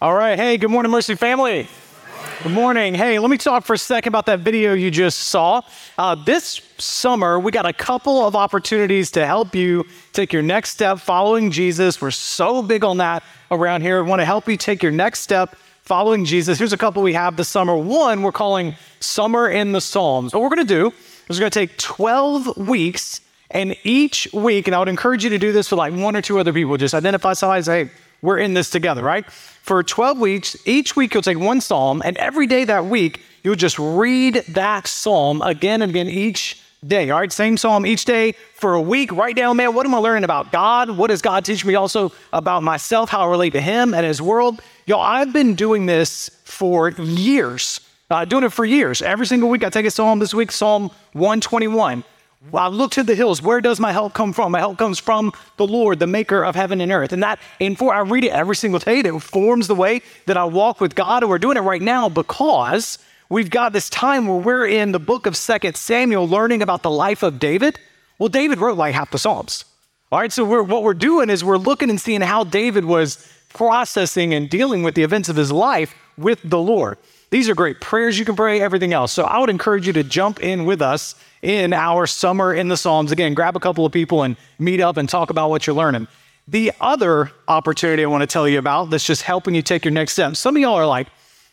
All right. Hey, good morning, Mercy family. Good morning. Hey, let me talk for a second about that video you just saw. Uh, this summer, we got a couple of opportunities to help you take your next step following Jesus. We're so big on that around here. We want to help you take your next step following Jesus. Here's a couple we have this summer. One, we're calling Summer in the Psalms. What we're going to do is we're going to take 12 weeks, and each week, and I would encourage you to do this with like one or two other people, just identify somebody, say, hey, we're in this together, right? For 12 weeks, each week you'll take one psalm, and every day that week, you'll just read that psalm again and again each day. All right, same psalm each day for a week. Write down, man, what am I learning about God? What does God teach me also about myself, how I relate to Him and His world? Y'all, I've been doing this for years, uh, doing it for years. Every single week, I take a psalm. This week, Psalm 121. I look to the hills. Where does my help come from? My help comes from the Lord, the maker of heaven and earth. And that, and for I read it every single day. It forms the way that I walk with God. And we're doing it right now because we've got this time where we're in the book of Second Samuel learning about the life of David. Well, David wrote like half the Psalms. All right, so we're, what we're doing is we're looking and seeing how David was processing and dealing with the events of his life with the Lord. These are great prayers you can pray, everything else. So I would encourage you to jump in with us in our summer in the Psalms. Again, grab a couple of people and meet up and talk about what you're learning. The other opportunity I want to tell you about that's just helping you take your next step. Some of y'all are like,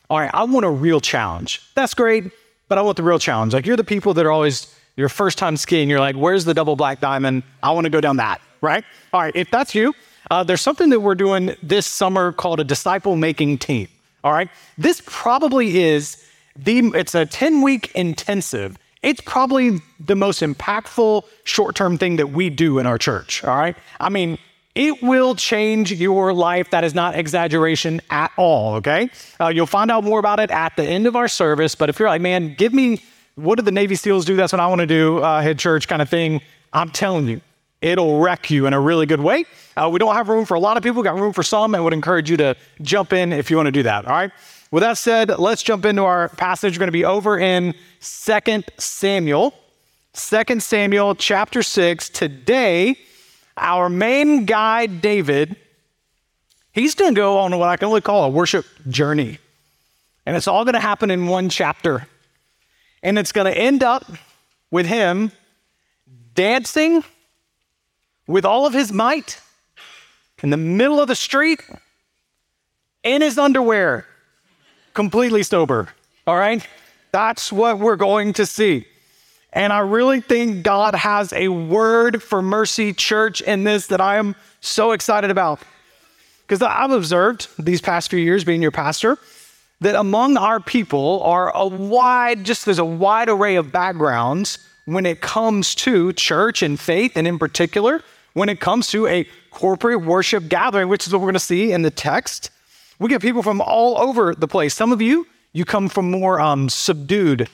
all right, I want a real challenge. That's great, but I want the real challenge. Like you're the people that are always your first time skiing. You're like, where's the double black diamond? I want to go down that, right? All right, if that's you, uh, there's something that we're doing this summer called a disciple making team. All right, this probably is the. It's a 10 week intensive. It's probably the most impactful short term thing that we do in our church. All right, I mean, it will change your life. That is not exaggeration at all, okay? Uh, you'll find out more about it at the end of our service. But if you're like, man, give me, what did the Navy SEALs do? That's what I want to do, uh, head church kind of thing. I'm telling you, it'll wreck you in a really good way. Uh, we don't have room for a lot of people, got room for some, and would encourage you to jump in if you want to do that, all right? With that said, let's jump into our passage. We're going to be over in 2 Samuel. 2 Samuel chapter 6. Today, our main guy, David, he's going to go on what I can only call a worship journey. And it's all going to happen in one chapter. And it's going to end up with him dancing with all of his might in the middle of the street in his underwear, completely sober. All right? That's what we're going to see. And I really think God has a word for Mercy Church in this that I am so excited about. Because I've observed these past few years being your pastor that among our people are a wide, just there's a wide array of backgrounds when it comes to church and faith, and in particular, when it comes to a corporate worship gathering, which is what we're going to see in the text. We get people from all over the place. Some of you, you come from more um, subdued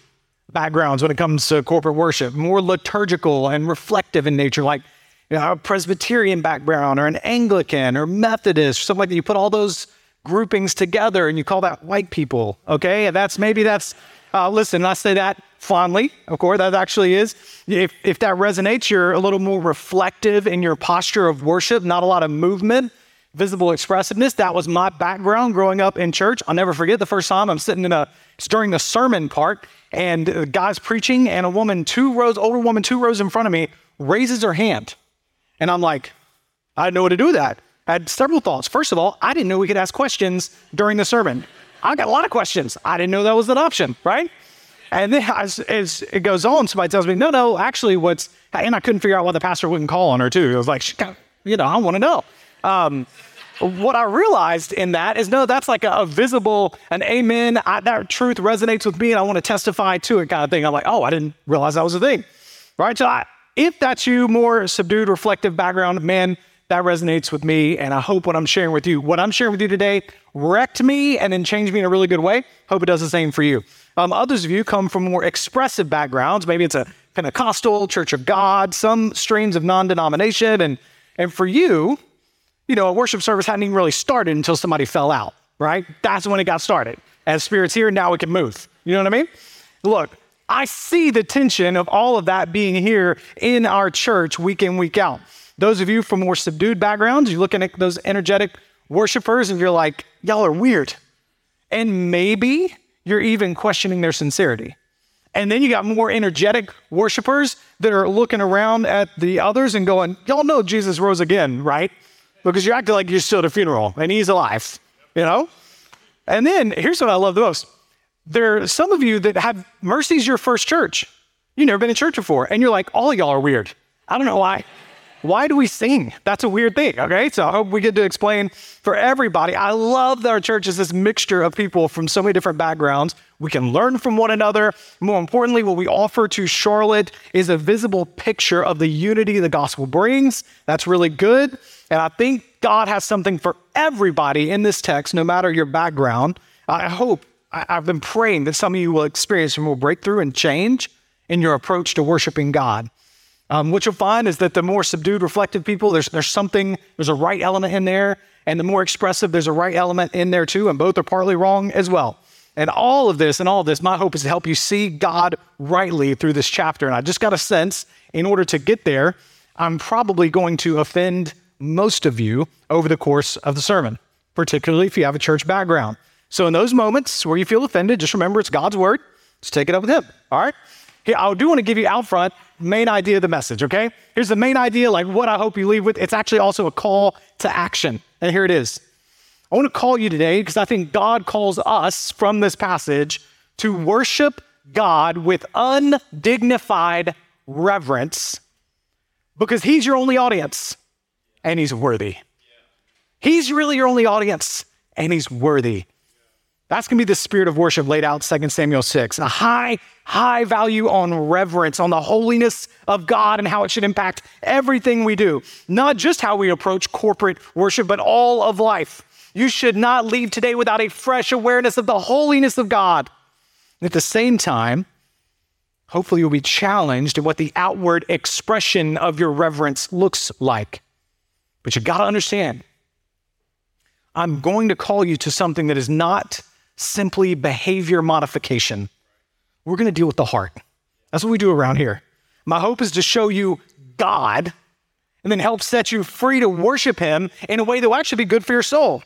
backgrounds when it comes to corporate worship, more liturgical and reflective in nature, like you know, a Presbyterian background or an Anglican or Methodist, or something like that. You put all those groupings together and you call that white people, okay? And that's maybe that's, uh, listen, I say that fondly, of course, that actually is. If, if that resonates, you're a little more reflective in your posture of worship, not a lot of movement, visible expressiveness. That was my background growing up in church. I'll never forget the first time I'm sitting in a, it's during the sermon part, and the guy's preaching, and a woman, two rows, older woman, two rows in front of me, raises her hand. And I'm like, I didn't know what to do with that. I had several thoughts. First of all, I didn't know we could ask questions during the sermon. I got a lot of questions. I didn't know that was an option, right? And then as, as it goes on, somebody tells me, no, no, actually, what's, and I couldn't figure out why the pastor wouldn't call on her, too. It was like, you know, I want to know. Um, what I realized in that is no, that's like a, a visible, an amen. I, that truth resonates with me and I want to testify to it kind of thing. I'm like, oh, I didn't realize that was a thing. Right. So I, if that's you, more subdued, reflective background, man, that resonates with me. And I hope what I'm sharing with you, what I'm sharing with you today, wrecked me and then changed me in a really good way. Hope it does the same for you. Um, others of you come from more expressive backgrounds. Maybe it's a Pentecostal, Church of God, some strains of non denomination. And, and for you, you know, a worship service hadn't even really started until somebody fell out, right? That's when it got started. As Spirit's here, now we can move. You know what I mean? Look, I see the tension of all of that being here in our church week in, week out. Those of you from more subdued backgrounds, you're looking at those energetic worshipers and you're like, y'all are weird. And maybe you're even questioning their sincerity. And then you got more energetic worshipers that are looking around at the others and going, y'all know Jesus rose again, right? Because you're acting like you're still at a funeral and he's alive, you know? And then here's what I love the most there are some of you that have Mercy's your first church. You've never been in church before. And you're like, all y'all are weird. I don't know why. Why do we sing? That's a weird thing. Okay. So I hope we get to explain for everybody. I love that our church is this mixture of people from so many different backgrounds. We can learn from one another. More importantly, what we offer to Charlotte is a visible picture of the unity the gospel brings. That's really good. And I think God has something for everybody in this text, no matter your background. I hope I, have been praying that some of you will experience some more breakthrough and change in your approach to worshiping God. Um, what you'll find is that the more subdued, reflective people, there's, there's something, there's a right element in there. And the more expressive, there's a right element in there too. And both are partly wrong as well. And all of this and all of this, my hope is to help you see God rightly through this chapter. And I just got a sense in order to get there, I'm probably going to offend most of you over the course of the sermon, particularly if you have a church background. So in those moments where you feel offended, just remember it's God's word. Just take it up with Him. All right. I do want to give you out front main idea of the message. Okay. Here's the main idea, like what I hope you leave with. It's actually also a call to action, and here it is. I want to call you today because I think God calls us from this passage to worship God with undignified reverence because He's your only audience and He's worthy. He's really your only audience and He's worthy. That's going to be the spirit of worship laid out 2 Samuel 6. A high, high value on reverence, on the holiness of God and how it should impact everything we do. Not just how we approach corporate worship, but all of life. You should not leave today without a fresh awareness of the holiness of God. And at the same time, hopefully you'll be challenged in what the outward expression of your reverence looks like. But you got to understand, I'm going to call you to something that is not simply behavior modification. We're going to deal with the heart. That's what we do around here. My hope is to show you God and then help set you free to worship Him in a way that will actually be good for your soul.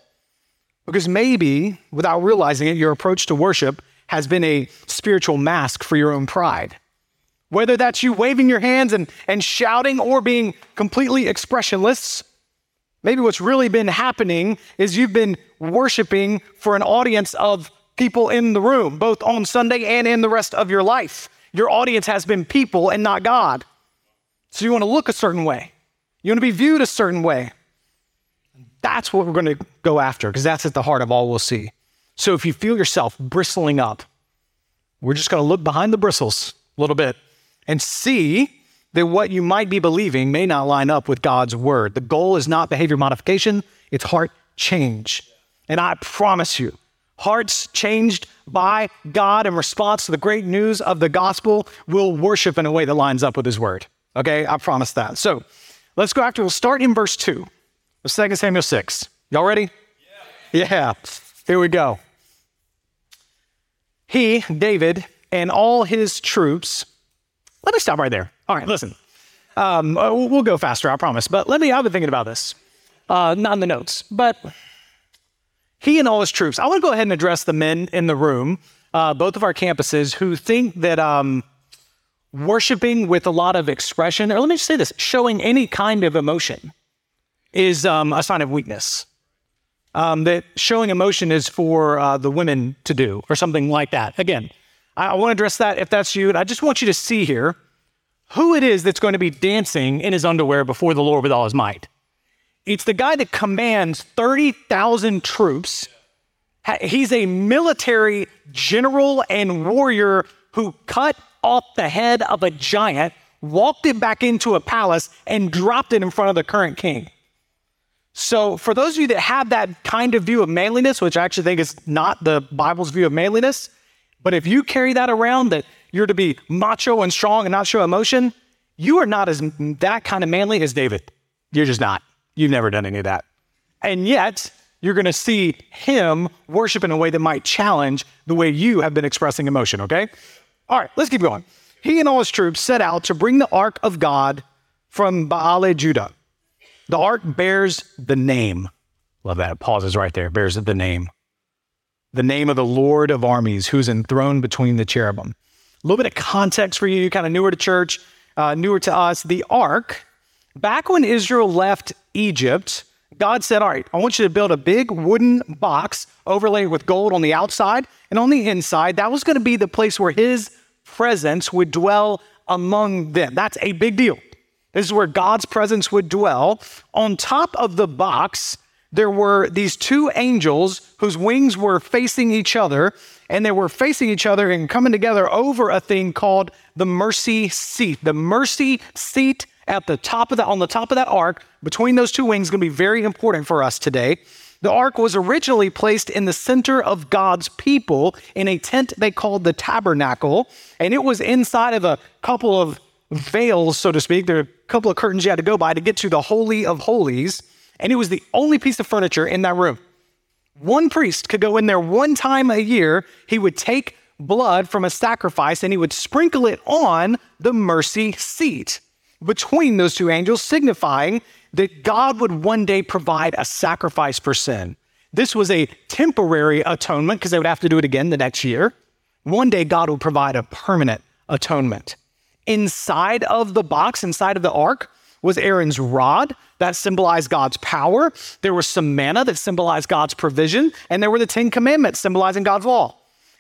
Because maybe, without realizing it, your approach to worship has been a spiritual mask for your own pride. Whether that's you waving your hands and, and shouting or being completely expressionless, Maybe what's really been happening is you've been worshiping for an audience of people in the room, both on Sunday and in the rest of your life. Your audience has been people and not God. So you want to look a certain way, you want to be viewed a certain way. That's what we're going to go after because that's at the heart of all we'll see. So if you feel yourself bristling up, we're just going to look behind the bristles a little bit and see that what you might be believing may not line up with God's word. The goal is not behavior modification, it's heart change. And I promise you, hearts changed by God in response to the great news of the gospel will worship in a way that lines up with his word. Okay, I promise that. So let's go after, we'll start in verse 2 of 2 Samuel 6. Y'all ready? Yeah. yeah. Here we go. He, David, and all his troops let me stop right there. All right, listen. Um, uh, we'll go faster, I promise. But let me, I've been thinking about this, uh, not in the notes, but he and all his troops. I want to go ahead and address the men in the room, uh, both of our campuses, who think that um, worshiping with a lot of expression, or let me just say this showing any kind of emotion is um, a sign of weakness. Um, that showing emotion is for uh, the women to do, or something like that. Again, I, I want to address that if that's you. And I just want you to see here who it is that's going to be dancing in his underwear before the Lord with all his might. It's the guy that commands 30,000 troops. He's a military general and warrior who cut off the head of a giant, walked it back into a palace, and dropped it in front of the current king. So, for those of you that have that kind of view of manliness, which I actually think is not the Bible's view of manliness, but if you carry that around that you're to be macho and strong and not show emotion, you are not as that kind of manly as David. You're just not. You've never done any of that. And yet, you're going to see him worship in a way that might challenge the way you have been expressing emotion, okay? All right, let's keep going. He and all his troops set out to bring the ark of God from Baale, Judah. The ark bears the name. Love that. It pauses right there. Bears the name. The name of the Lord of armies who's enthroned between the cherubim. A little bit of context for you—you kind of newer to church, uh, newer to us. The ark, back when Israel left Egypt, God said, All right, I want you to build a big wooden box overlaid with gold on the outside and on the inside. That was going to be the place where his presence would dwell among them. That's a big deal. This is where God's presence would dwell. On top of the box, there were these two angels whose wings were facing each other, and they were facing each other and coming together over a thing called the mercy seat. The mercy seat at the top of the on the top of that ark between those two wings is going to be very important for us today. The ark was originally placed in the center of God's people in a tent they called the tabernacle, and it was inside of a couple of veils, so to speak. There are a couple of curtains you had to go by to get to the Holy of Holies, and it was the only piece of furniture in that room. One priest could go in there one time a year. He would take blood from a sacrifice and he would sprinkle it on the mercy seat between those two angels, signifying that God would one day provide a sacrifice for sin. This was a temporary atonement because they would have to do it again the next year. One day, God would provide a permanent atonement. Inside of the box, inside of the ark, was Aaron's rod that symbolized God's power. There was some manna that symbolized God's provision, and there were the Ten Commandments symbolizing God's law.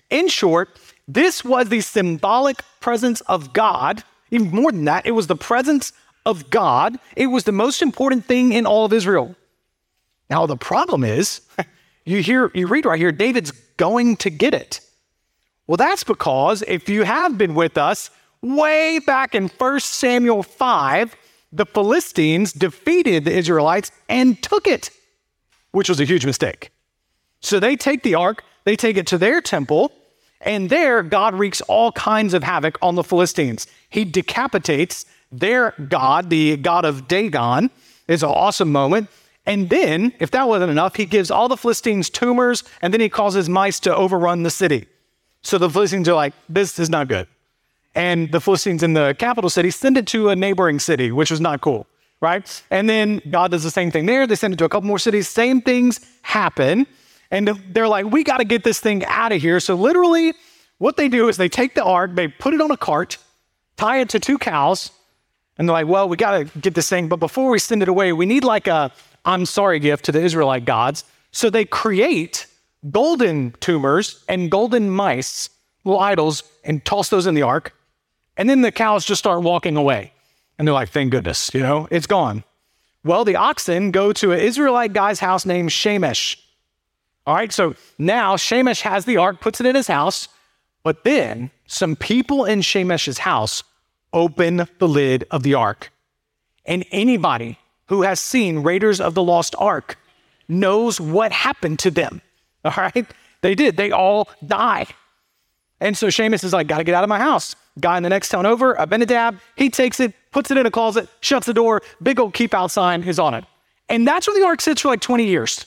In short, this was the symbolic presence of God. Even more than that, it was the presence of God. It was the most important thing in all of Israel. Now, the problem is, you hear, you read right here, David's going to get it. Well, that's because if you have been with us way back in 1 Samuel 5, the Philistines defeated the Israelites and took it, which was a huge mistake. So they take the ark, they take it to their temple, and there God wreaks all kinds of havoc on the Philistines. He decapitates their God, the God of Dagon. It's an awesome moment. And then, if that wasn't enough, he gives all the Philistines tumors and then he causes mice to overrun the city. So the Philistines are like, this is not good and the Philistines in the capital city send it to a neighboring city, which was not cool, right? And then God does the same thing there. They send it to a couple more cities. Same things happen. And they're like, we got to get this thing out of here. So, literally, what they do is they take the ark, they put it on a cart, tie it to two cows, and they're like, well, we got to get this thing. But before we send it away, we need like a I'm sorry gift to the Israelite gods. So they create golden tumors and golden mice, little idols, and toss those in the ark. And then the cows just start walking away. And they're like, thank goodness, you know, it's gone. Well, the oxen go to an Israelite guy's house named Shemesh. All right, so now Shemesh has the ark, puts it in his house, but then some people in Shemesh's house open the lid of the ark. And anybody who has seen Raiders of the Lost Ark knows what happened to them. All right, they did, they all die. And so Shemesh is like, gotta get out of my house. Guy in the next town over, Abinadab, he takes it, puts it in a closet, shuts the door, big old keep out sign is on it. And that's where the ark sits for like 20 years.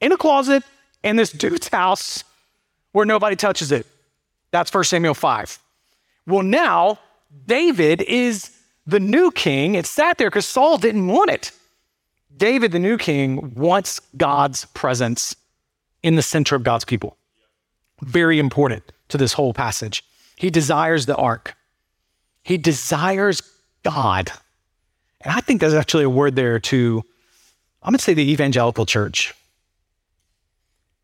In a closet in this dude's house where nobody touches it. That's 1 Samuel 5. Well, now David is the new king. It sat there because Saul didn't want it. David, the new king, wants God's presence in the center of God's people. Very important to this whole passage. He desires the ark. He desires God. And I think there's actually a word there to, I'm going to say the evangelical church.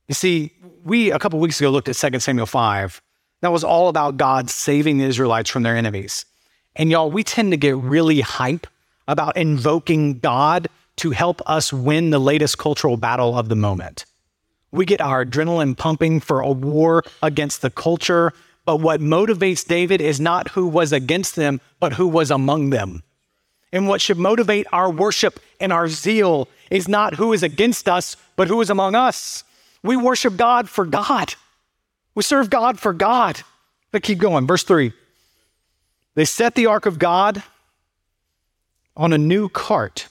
You see, we a couple weeks ago looked at 2 Samuel 5. That was all about God saving the Israelites from their enemies. And y'all, we tend to get really hype about invoking God to help us win the latest cultural battle of the moment. We get our adrenaline pumping for a war against the culture, but what motivates David is not who was against them, but who was among them. And what should motivate our worship and our zeal is not who is against us, but who is among us. We worship God for God. We serve God for God. But keep going. Verse 3. They set the ark of God on a new cart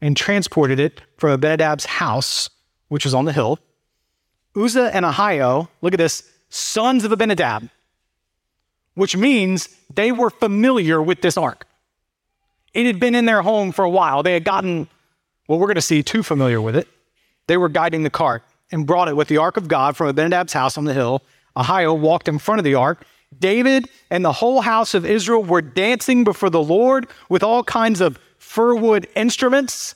and transported it from Abinadab's house, which was on the hill. Uzzah and Ahio, look at this, sons of Abinadab, which means they were familiar with this ark. It had been in their home for a while. They had gotten, well, we're going to see, too familiar with it. They were guiding the cart and brought it with the ark of God from Abinadab's house on the hill. Ahio walked in front of the ark. David and the whole house of Israel were dancing before the Lord with all kinds of firwood instruments,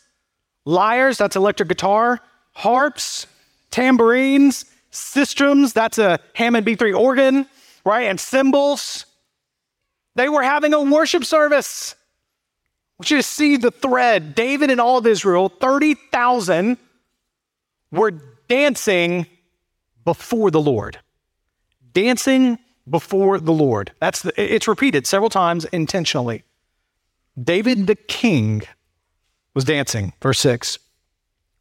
lyres, that's electric guitar, harps, tambourines, sistrums, that's a Hammond B3 organ, right? And cymbals. They were having a worship service. Want you to see the thread. David and all of Israel, 30,000, were dancing before the Lord. Dancing before the Lord. That's the, it's repeated several times intentionally. David the king was dancing. Verse 6.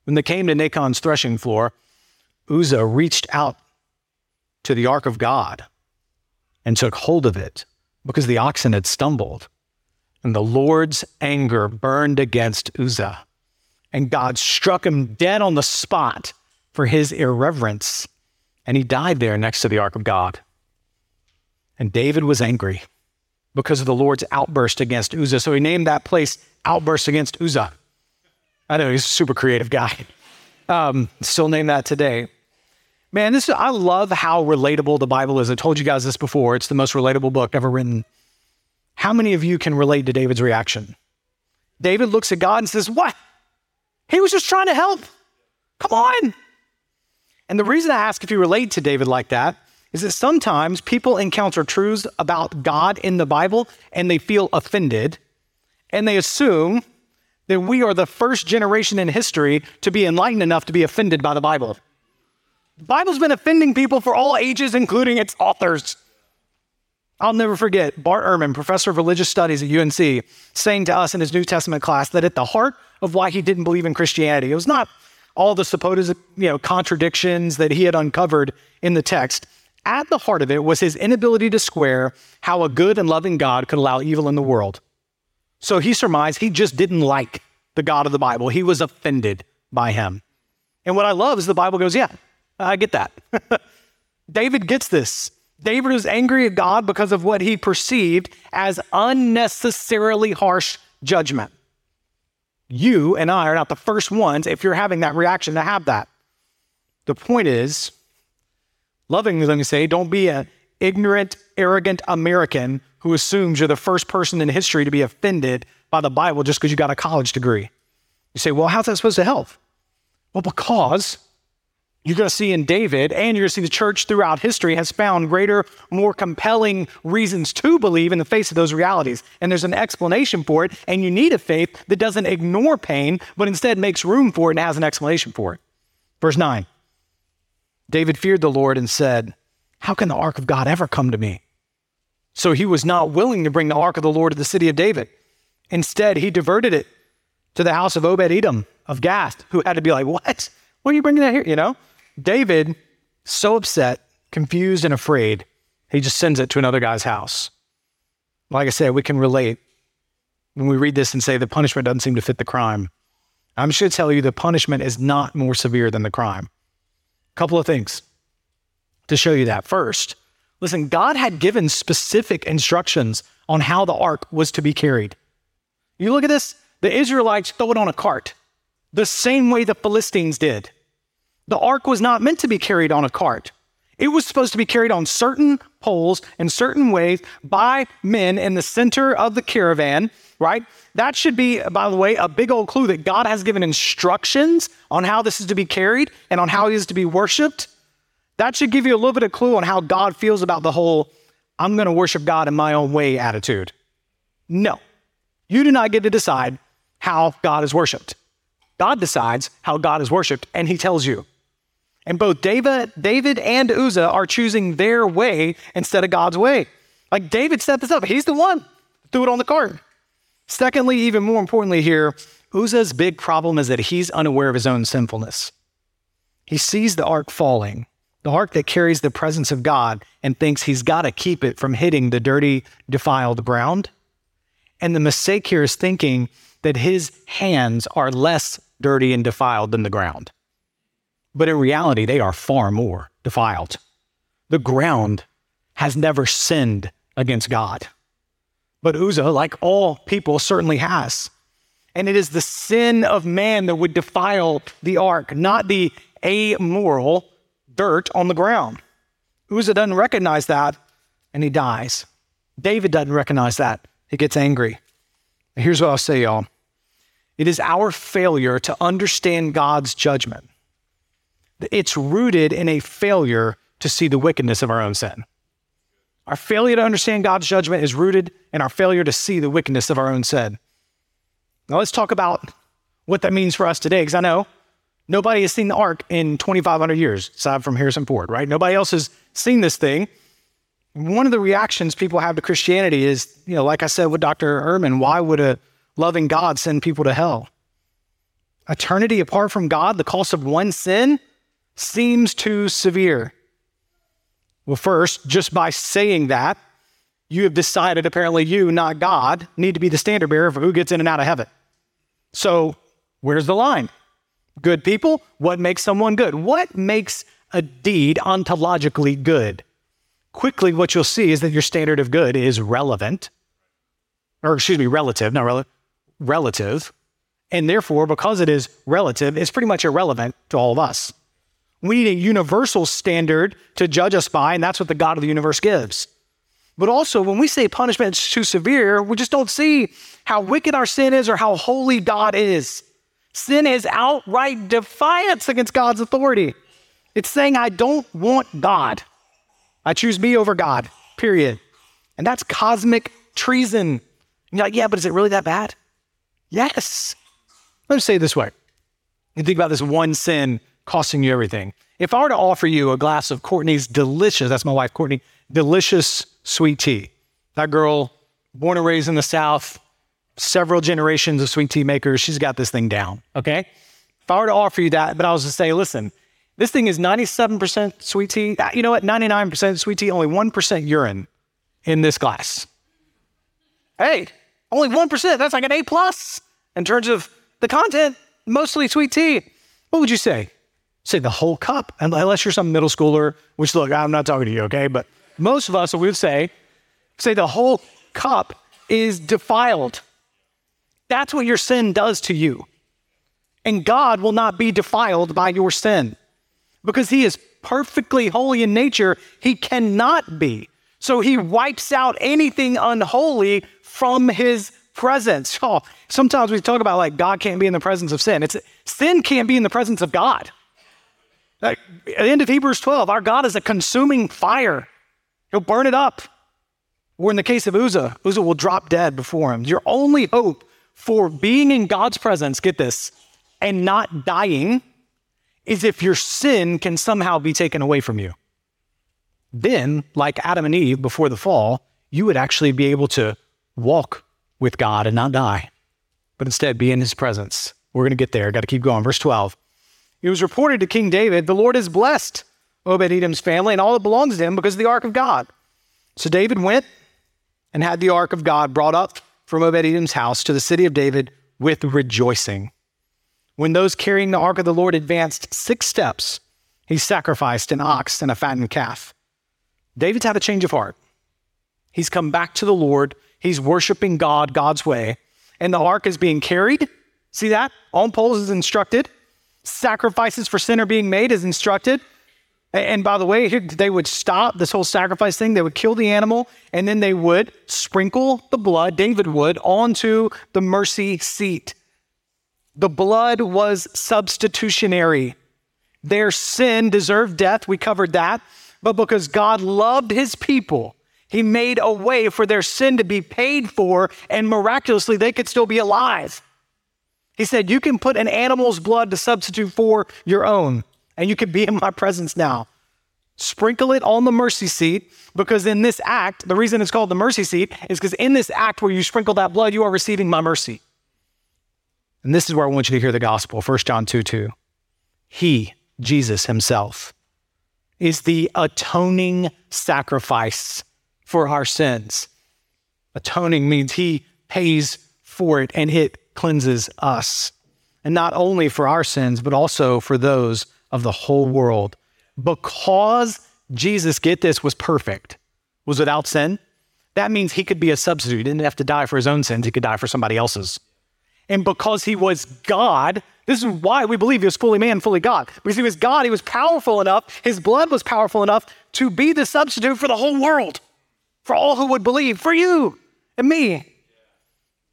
When they came to Nachon's threshing floor, Uzzah reached out to the ark of God and took hold of it because the oxen had stumbled. And the Lord's anger burned against Uzzah, and God struck him dead on the spot for his irreverence, and he died there next to the ark of God. And David was angry because of the Lord's outburst against Uzzah, so he named that place Outburst Against Uzzah. I know he's a super creative guy. Um, still name that today. Man, this I love how relatable the Bible is. I told you guys this before. It's the most relatable book ever written. How many of you can relate to David's reaction? David looks at God and says, What? He was just trying to help. Come on. And the reason I ask if you relate to David like that is that sometimes people encounter truths about God in the Bible and they feel offended and they assume that we are the first generation in history to be enlightened enough to be offended by the Bible. The Bible's been offending people for all ages, including its authors. I'll never forget Bart Ehrman, professor of religious studies at UNC, saying to us in his New Testament class that at the heart of why he didn't believe in Christianity, it was not all the supposed you know, contradictions that he had uncovered in the text. At the heart of it was his inability to square how a good and loving God could allow evil in the world. So he surmised he just didn't like the God of the Bible. He was offended by him. And what I love is the Bible goes, yeah, I get that. David gets this. David was angry at God because of what he perceived as unnecessarily harsh judgment. You and I are not the first ones, if you're having that reaction, to have that. The point is, lovingly, let me say, don't be an ignorant, arrogant American who assumes you're the first person in history to be offended by the Bible just because you got a college degree. You say, well, how's that supposed to help? Well, because you're going to see in David, and you're going to see the church throughout history has found greater, more compelling reasons to believe in the face of those realities. And there's an explanation for it. And you need a faith that doesn't ignore pain, but instead makes room for it and has an explanation for it. Verse 9 David feared the Lord and said, How can the ark of God ever come to me? So he was not willing to bring the ark of the Lord to the city of David. Instead, he diverted it to the house of Obed Edom of Gath, who had to be like, What? What are you bringing that here? You know? David, so upset, confused, and afraid, he just sends it to another guy's house. Like I said, we can relate when we read this and say the punishment doesn't seem to fit the crime. I'm sure to tell you the punishment is not more severe than the crime. A couple of things to show you that. First, listen, God had given specific instructions on how the ark was to be carried. You look at this, the Israelites throw it on a cart, the same way the Philistines did. The ark was not meant to be carried on a cart. It was supposed to be carried on certain poles in certain ways by men in the center of the caravan, right? That should be, by the way, a big old clue that God has given instructions on how this is to be carried and on how it is to be worshiped. That should give you a little bit of clue on how God feels about the whole, I'm going to worship God in my own way attitude. No, you do not get to decide how God is worshiped. God decides how God is worshiped, and he tells you. And both David, David and Uzzah are choosing their way instead of God's way. Like David set this up. He's the one threw it on the cart. Secondly, even more importantly here, Uzzah's big problem is that he's unaware of his own sinfulness. He sees the ark falling, the ark that carries the presence of God, and thinks he's got to keep it from hitting the dirty, defiled ground. And the mistake here is thinking that his hands are less dirty and defiled than the ground. But in reality, they are far more defiled. The ground has never sinned against God. But Uzzah, like all people, certainly has. And it is the sin of man that would defile the ark, not the amoral dirt on the ground. Uzzah doesn't recognize that and he dies. David doesn't recognize that. He gets angry. here's what I'll say, y'all it is our failure to understand God's judgment. It's rooted in a failure to see the wickedness of our own sin. Our failure to understand God's judgment is rooted in our failure to see the wickedness of our own sin. Now, let's talk about what that means for us today, because I know nobody has seen the ark in 2,500 years, aside from Harrison Ford, right? Nobody else has seen this thing. One of the reactions people have to Christianity is, you know, like I said with Dr. Ehrman, why would a loving God send people to hell? Eternity apart from God, the cost of one sin, seems too severe. Well, first, just by saying that, you have decided apparently you, not God, need to be the standard bearer for who gets in and out of heaven. So, where's the line? Good people, what makes someone good? What makes a deed ontologically good? Quickly, what you'll see is that your standard of good is relevant, or excuse me, relative, not relative, relative. And therefore, because it is relative, it's pretty much irrelevant to all of us. We need a universal standard to judge us by, and that's what the God of the universe gives. But also, when we say punishment is too severe, we just don't see how wicked our sin is or how holy God is. Sin is outright defiance against God's authority. It's saying, I don't want God. I choose me over God, period. And that's cosmic treason. And you're like, yeah, but is it really that bad? Yes. Let me say it this way. You think about this one sin costing you everything. If I were to offer you a glass of Courtney's delicious, that's my wife, Courtney, delicious sweet tea. That girl, born and raised in the South, several generations of sweet tea makers, she's got this thing down, okay? If I were to offer you that, but I was to say, listen, this thing is 97% sweet tea. Uh, you know what? 99% sweet tea, only 1% urine in this glass. Hey, only 1%. That's like an A plus in terms of the content, mostly sweet tea. What would you say? Say the whole cup, unless you're some middle schooler, which look, I'm not talking to you, okay? But most of us we would say, say the whole cup is defiled. That's what your sin does to you. And God will not be defiled by your sin because He is perfectly holy in nature. He cannot be. So He wipes out anything unholy from His presence. Oh, sometimes we talk about like God can't be in the presence of sin. It's sin can't be in the presence of God. At the end of Hebrews 12, our God is a consuming fire. He'll burn it up. Or in the case of Uzzah, Uzzah will drop dead before him. Your only hope for being in God's presence, get this, and not dying is if your sin can somehow be taken away from you. Then, like Adam and Eve before the fall, you would actually be able to walk with God and not die, but instead be in his presence. We're going to get there. Got to keep going. Verse 12. It was reported to King David, The Lord has blessed Obed Edom's family and all that belongs to him because of the ark of God. So David went and had the ark of God brought up from Obed Edom's house to the city of David with rejoicing. When those carrying the ark of the Lord advanced six steps, he sacrificed an ox and a fattened calf. David's had a change of heart. He's come back to the Lord He's worshiping God God's way. And the ark is being carried. See that? On poles is instructed. Sacrifices for sin are being made as instructed. And by the way, they would stop this whole sacrifice thing. They would kill the animal and then they would sprinkle the blood, David would, onto the mercy seat. The blood was substitutionary. Their sin deserved death. We covered that. But because God loved his people, he made a way for their sin to be paid for, and miraculously, they could still be alive. He said, You can put an animal's blood to substitute for your own, and you can be in my presence now. Sprinkle it on the mercy seat because in this act, the reason it's called the mercy seat is because in this act where you sprinkle that blood, you are receiving my mercy. And this is where I want you to hear the gospel 1 John 2 2. He, Jesus himself, is the atoning sacrifice for our sins. Atoning means he pays for it and it cleanses us. And not only for our sins, but also for those of the whole world because Jesus, get this, was perfect, was without sin, that means he could be a substitute. He didn't have to die for his own sins, he could die for somebody else's. And because he was God, this is why we believe he was fully man, fully God. Because he was God, he was powerful enough, his blood was powerful enough to be the substitute for the whole world, for all who would believe, for you and me.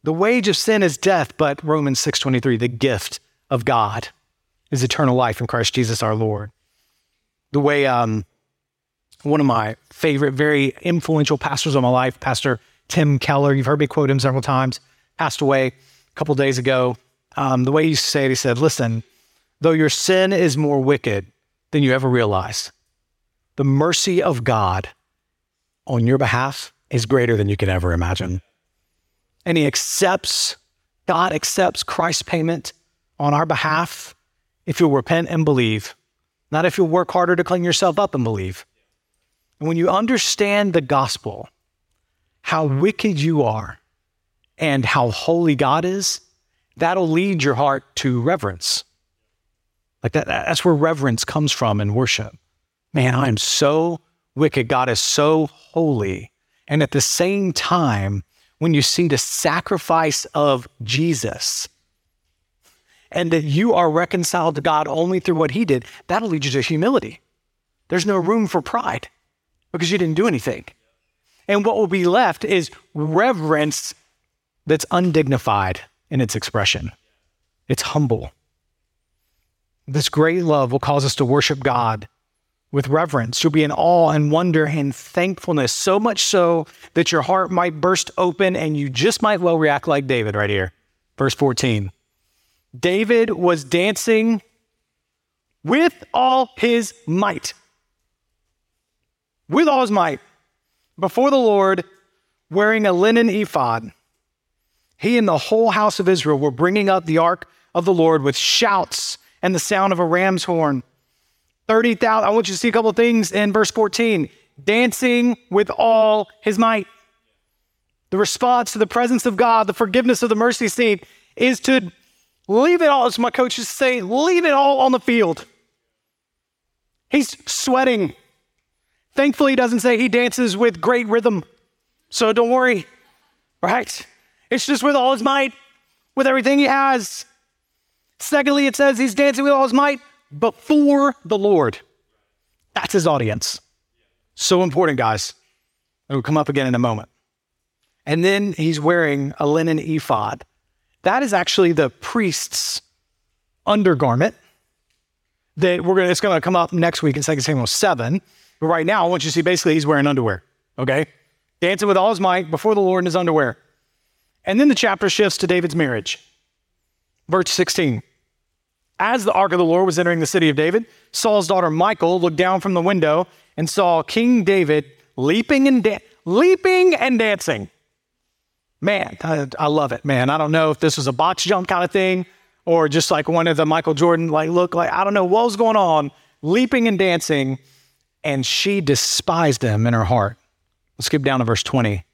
The wage of sin is death, but Romans 6:23, the gift of God is eternal life in Christ Jesus our Lord the way um, one of my favorite, very influential pastors of my life, Pastor Tim Keller, you've heard me quote him several times, passed away a couple days ago. Um, the way he used to say it, he said, Listen, though your sin is more wicked than you ever realize, the mercy of God on your behalf is greater than you can ever imagine. And he accepts, God accepts Christ's payment on our behalf if you'll repent and believe not if you'll work harder to clean yourself up and believe. And when you understand the gospel, how wicked you are and how holy God is, that'll lead your heart to reverence. Like that, that's where reverence comes from in worship. Man, I am so wicked. God is so holy. And at the same time, when you see the sacrifice of Jesus, and that you are reconciled to God only through what He did, that'll lead you to humility. There's no room for pride because you didn't do anything. And what will be left is reverence that's undignified in its expression, it's humble. This great love will cause us to worship God with reverence. You'll be in awe and wonder and thankfulness, so much so that your heart might burst open and you just might well react like David right here. Verse 14. David was dancing with all his might. With all his might before the Lord, wearing a linen ephod. He and the whole house of Israel were bringing up the ark of the Lord with shouts and the sound of a ram's horn. 30,000. I want you to see a couple things in verse 14. Dancing with all his might. The response to the presence of God, the forgiveness of the mercy seat, is to Leave it all, as my coaches say, leave it all on the field. He's sweating. Thankfully, he doesn't say he dances with great rhythm. So don't worry, right? It's just with all his might, with everything he has. Secondly, it says he's dancing with all his might before the Lord. That's his audience. So important, guys. It will come up again in a moment. And then he's wearing a linen ephod. That is actually the priest's undergarment that we're gonna, it's gonna come up next week in 2 Samuel 7. But right now, I want you to see basically he's wearing underwear, okay? Dancing with all his might before the Lord in his underwear. And then the chapter shifts to David's marriage. Verse 16. As the ark of the Lord was entering the city of David, Saul's daughter Michal looked down from the window and saw King David leaping and da- leaping and dancing man, I, I, love it, man. I don't know if this was a box jump kind of thing or just like one of the Michael Jordan, like, look, like, I don't know what was going on, leaping and dancing. And she despised him in her heart. Let's skip down to verse 20.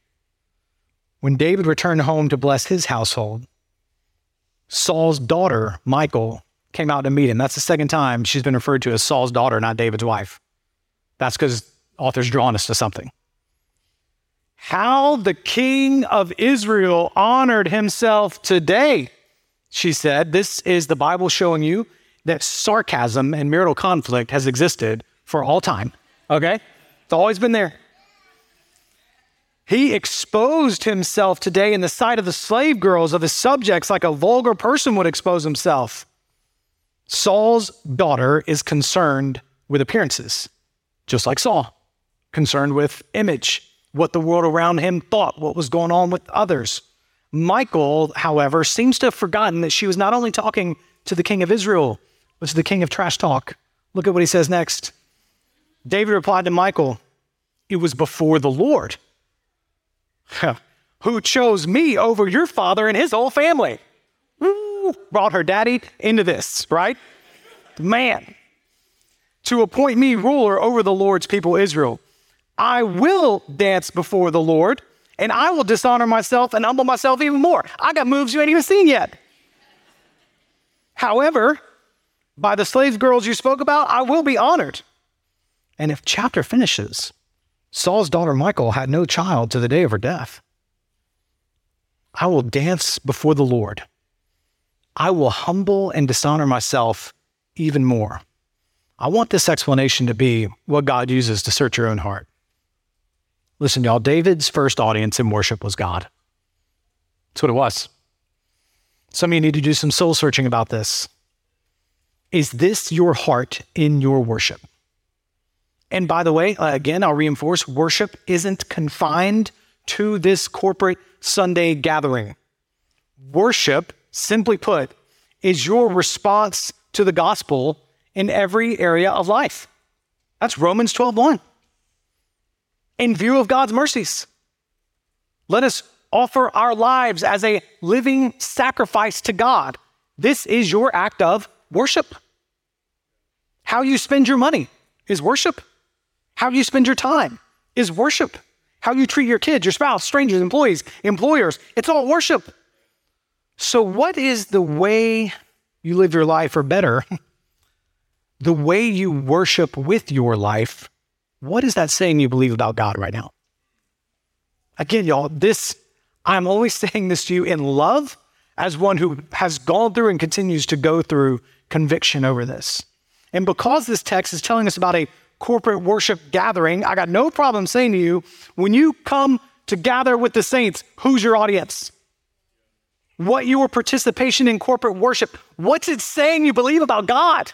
When David returned home to bless his household, Saul's daughter, Michal, came out to meet him. That's the second time she's been referred to as Saul's daughter, not David's wife. That's because authors drawn us to something how the king of Israel honored himself today. She said, This is the Bible showing you that sarcasm and marital conflict has existed for all time. Okay? It's always been there. He exposed himself today in the sight of the slave girls of his subjects like a vulgar person would expose himself. Saul's daughter is concerned with appearances, just like Saul, concerned with image what the world around him thought, what was going on with others. Michal, however, seems to have forgotten that she was not only talking to the king of Israel, but to the king of trash talk. Look at what he says next. David replied to Michal, It was before the Lord who chose me over your father and his whole family. Brought her daddy into this, right? Man, to appoint me ruler over the Lord's people Israel. I will dance before the Lord, and I will dishonor myself and humble myself even more. I got moves you ain't even seen yet. However, by the slave girls you spoke about, I will be honored. And if chapter finishes, Saul's daughter Michal had no child to the day of her death. I will dance before the Lord. I will humble and dishonor myself even more. I want this explanation to be what God uses to search your own heart. Listen, y'all, David's first audience in worship was God. That's what it was. Some of you need to do some soul searching about this. Is this your heart in your worship? And by the way, uh, again, I'll reinforce worship isn't confined to this corporate Sunday gathering. Worship, simply put, is your response to the gospel in every area of life. That's Romans 12:1. In view of God's mercies, let us offer our lives as a living sacrifice to God. This is your act of worship. How you spend your money is worship. How you spend your time is worship. How you treat your kids, your spouse, strangers, employees, employers, it's all worship. So, what is the way you live your life, or better, the way you worship with your life? What is that saying you believe about God right now? Again, y'all, this, I'm only saying this to you in love as one who has gone through and continues to go through conviction over this. And because this text is telling us about a corporate worship gathering, I got no problem saying to you, when you come to gather with the saints, who's your audience? What your participation in corporate worship, what's it saying you believe about God?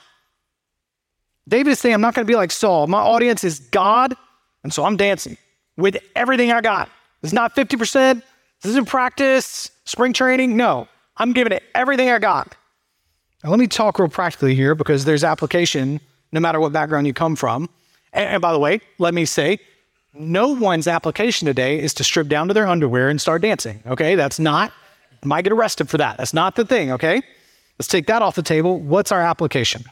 David is saying, I'm not going to be like Saul. My audience is God, and so I'm dancing with everything I got. It's not 50%, this isn't practice, spring training. No, I'm giving it everything I got. Now, let me talk real practically here because there's application no matter what background you come from. And, and by the way, let me say, no one's application today is to strip down to their underwear and start dancing. Okay, that's not, might get arrested for that. That's not the thing. Okay, let's take that off the table. What's our application?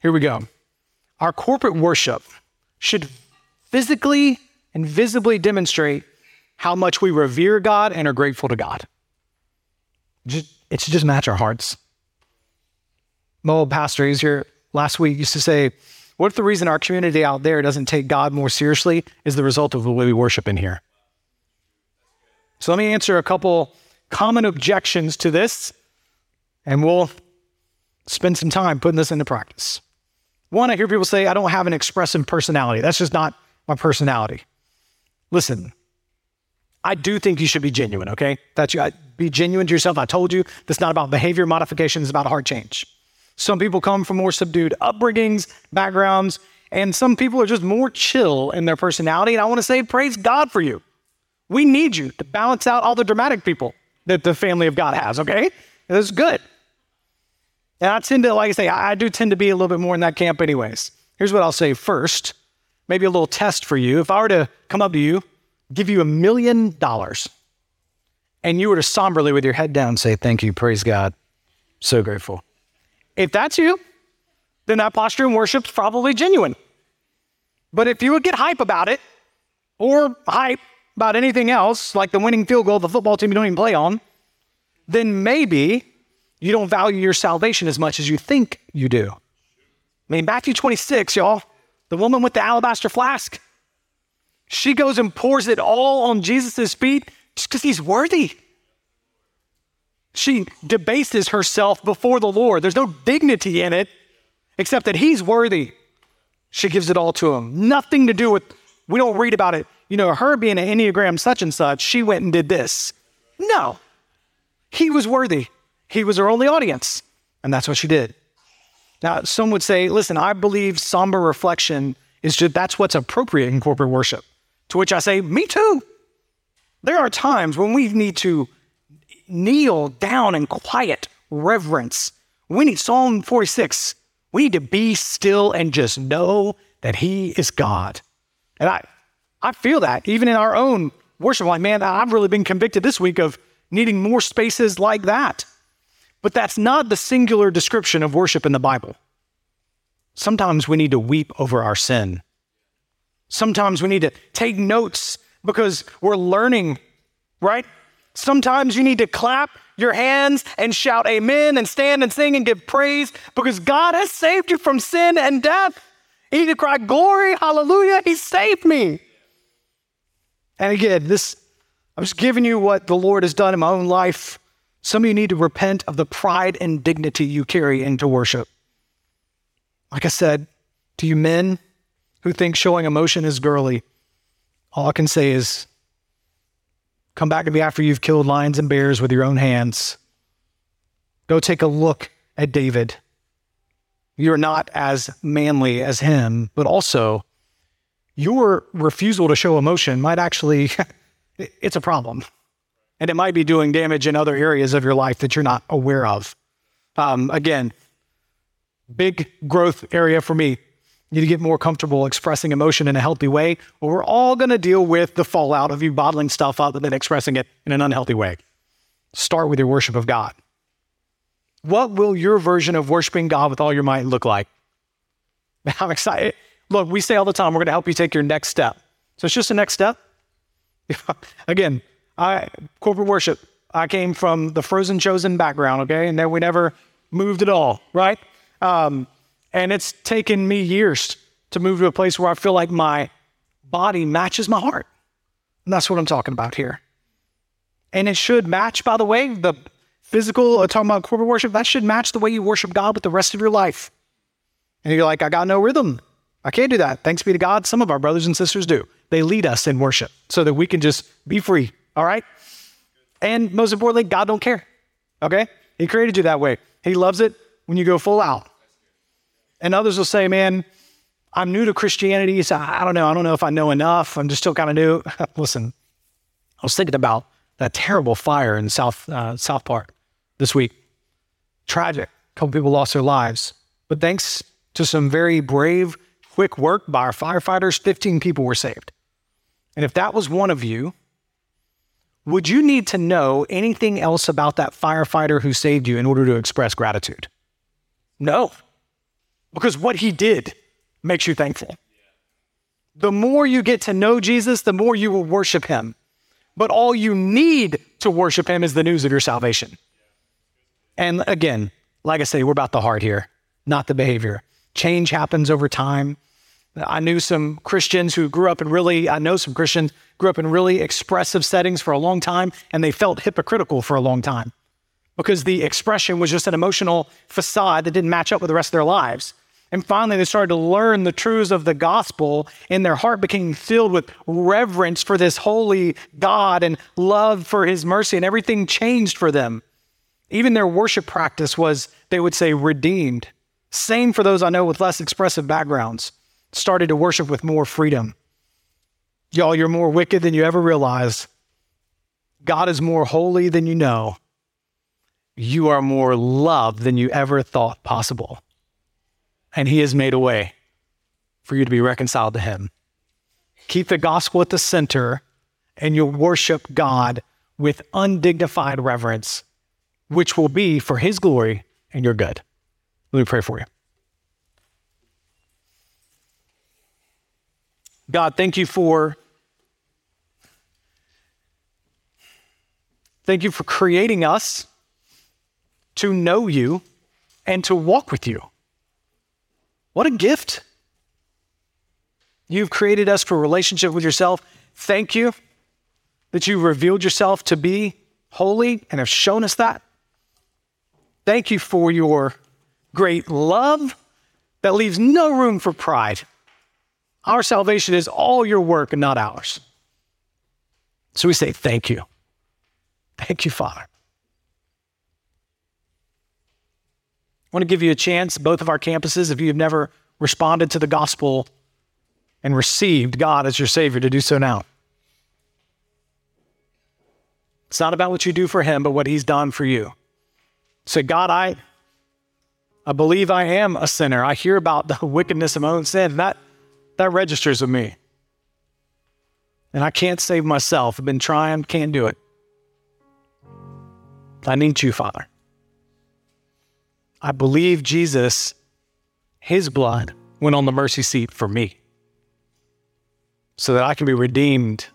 Here we go. Our corporate worship should physically and visibly demonstrate how much we revere God and are grateful to God. It should just match our hearts. My old pastor, he's here last week, used to say, What if the reason our community out there doesn't take God more seriously is the result of the way we worship in here? So let me answer a couple common objections to this, and we'll spend some time putting this into practice. One, I hear people say, I don't have an expressive personality. That's just not my personality. Listen, I do think you should be genuine, okay? That you be genuine to yourself. I told you that's not about behavior modification, it's about heart change. Some people come from more subdued upbringings, backgrounds, and some people are just more chill in their personality. And I want to say, praise God for you. We need you to balance out all the dramatic people that the family of God has, okay? That's good. And I tend to, like I say, I do tend to be a little bit more in that camp, anyways. Here's what I'll say first maybe a little test for you. If I were to come up to you, give you a million dollars, and you were to somberly with your head down say, Thank you, praise God, so grateful. If that's you, then that posture in worship is probably genuine. But if you would get hype about it, or hype about anything else, like the winning field goal of the football team you don't even play on, then maybe you don't value your salvation as much as you think you do. I mean, Matthew 26, y'all, the woman with the alabaster flask, she goes and pours it all on Jesus' feet just because he's worthy. She debases herself before the Lord. There's no dignity in it except that He's worthy. She gives it all to Him. Nothing to do with, we don't read about it. You know, her being an Enneagram such and such, she went and did this. No. He was worthy. He was her only audience. And that's what she did. Now, some would say, listen, I believe somber reflection is just that's what's appropriate in corporate worship. To which I say, me too. There are times when we need to kneel down in quiet reverence. We need Psalm 46. We need to be still and just know that He is God. And I, I feel that even in our own worship. Like, man, I've really been convicted this week of needing more spaces like that. But that's not the singular description of worship in the Bible. Sometimes we need to weep over our sin. Sometimes we need to take notes because we're learning, right? Sometimes you need to clap your hands and shout amen and stand and sing and give praise because God has saved you from sin and death. You need to cry, Glory, hallelujah, He saved me. And again, this, I'm just giving you what the Lord has done in my own life. Some of you need to repent of the pride and dignity you carry into worship. Like I said, to you men who think showing emotion is girly, all I can say is come back to me after you've killed lions and bears with your own hands. Go take a look at David. You're not as manly as him, but also your refusal to show emotion might actually, it's a problem. And it might be doing damage in other areas of your life that you're not aware of. Um, again, big growth area for me. Need to get more comfortable expressing emotion in a healthy way, or we're all going to deal with the fallout of you bottling stuff up and then expressing it in an unhealthy way. Start with your worship of God. What will your version of worshiping God with all your might look like? I'm excited. Look, we say all the time, we're going to help you take your next step. So it's just a next step. Again, I corporate worship. I came from the frozen chosen background, okay, and then we never moved at all, right? Um, and it's taken me years to move to a place where I feel like my body matches my heart. And that's what I'm talking about here. And it should match, by the way, the physical, uh, talking about corporate worship, that should match the way you worship God with the rest of your life. And you're like, I got no rhythm. I can't do that. Thanks be to God. Some of our brothers and sisters do. They lead us in worship so that we can just be free. All right. And most importantly, God don't care. Okay. He created you that way. He loves it when you go full out. And others will say, man, I'm new to Christianity. So I don't know. I don't know if I know enough. I'm just still kind of new. Listen, I was thinking about that terrible fire in South, uh, South Park this week. Tragic. A couple people lost their lives. But thanks to some very brave quick work by our firefighters, 15 people were saved. And if that was one of you, would you need to know anything else about that firefighter who saved you in order to express gratitude? No, because what he did makes you thankful. The more you get to know Jesus, the more you will worship him. But all you need to worship him is the news of your salvation. And again, like I say, we're about the heart here, not the behavior. Change happens over time. I knew some Christians who grew up in really, I know some Christians grew up in really expressive settings for a long time, and they felt hypocritical for a long time because the expression was just an emotional facade that didn't match up with the rest of their lives. And finally, they started to learn the truths of the gospel, and their heart became filled with reverence for this holy God and love for his mercy, and everything changed for them. Even their worship practice was, they would say, redeemed. Same for those I know with less expressive backgrounds started to worship with more freedom. Y'all, you're more wicked than you ever realized. God is more holy than you know. You are more loved than you ever thought possible. And He has made a way for you to be reconciled to Him. Keep the gospel at the center, and you'll worship God with undignified reverence, which will be for His glory and your good. Let me pray for you. God, thank you for thank you for creating us to know you and to walk with you. What a gift. You've created us for relationship with yourself. Thank you that you revealed yourself to be holy and have shown us that. Thank you for your great love that leaves no room for pride. Our salvation is all your work and not ours. So we say, Thank you. Thank you, Father. I want to give you a chance, both of our campuses, if you've never responded to the gospel and received God as your Savior, to do so now. It's not about what you do for him, but what he's done for you. Say, God, I, I believe I am a sinner. I hear about the wickedness of my own sin. That, that registers with me. And I can't save myself. I've been trying, can't do it. I need you, Father. I believe Jesus, his blood, went on the mercy seat for me so that I can be redeemed,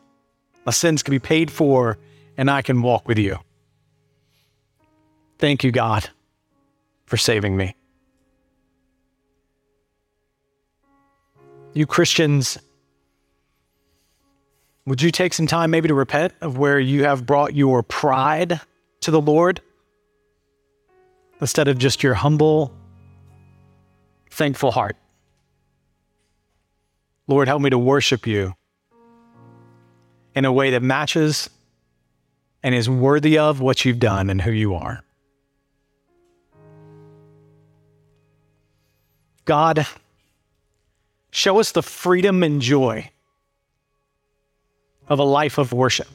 my sins can be paid for, and I can walk with you. Thank you, God, for saving me. You Christians, would you take some time maybe to repent of where you have brought your pride to the Lord instead of just your humble, thankful heart? Lord, help me to worship you in a way that matches and is worthy of what you've done and who you are. God, show us the freedom and joy of a life of worship.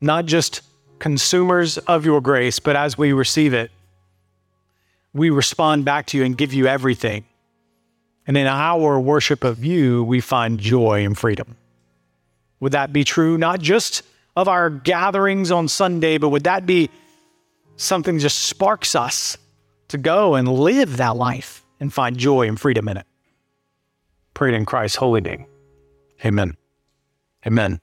Not just consumers of your grace, but as we receive it, we respond back to you and give you everything. And in our worship of you, we find joy and freedom. Would that be true, not just of our gatherings on Sunday, but would that be something just sparks us to go and live that life and find joy and freedom in it? Pray it in Christ's holy name. Amen. Amen.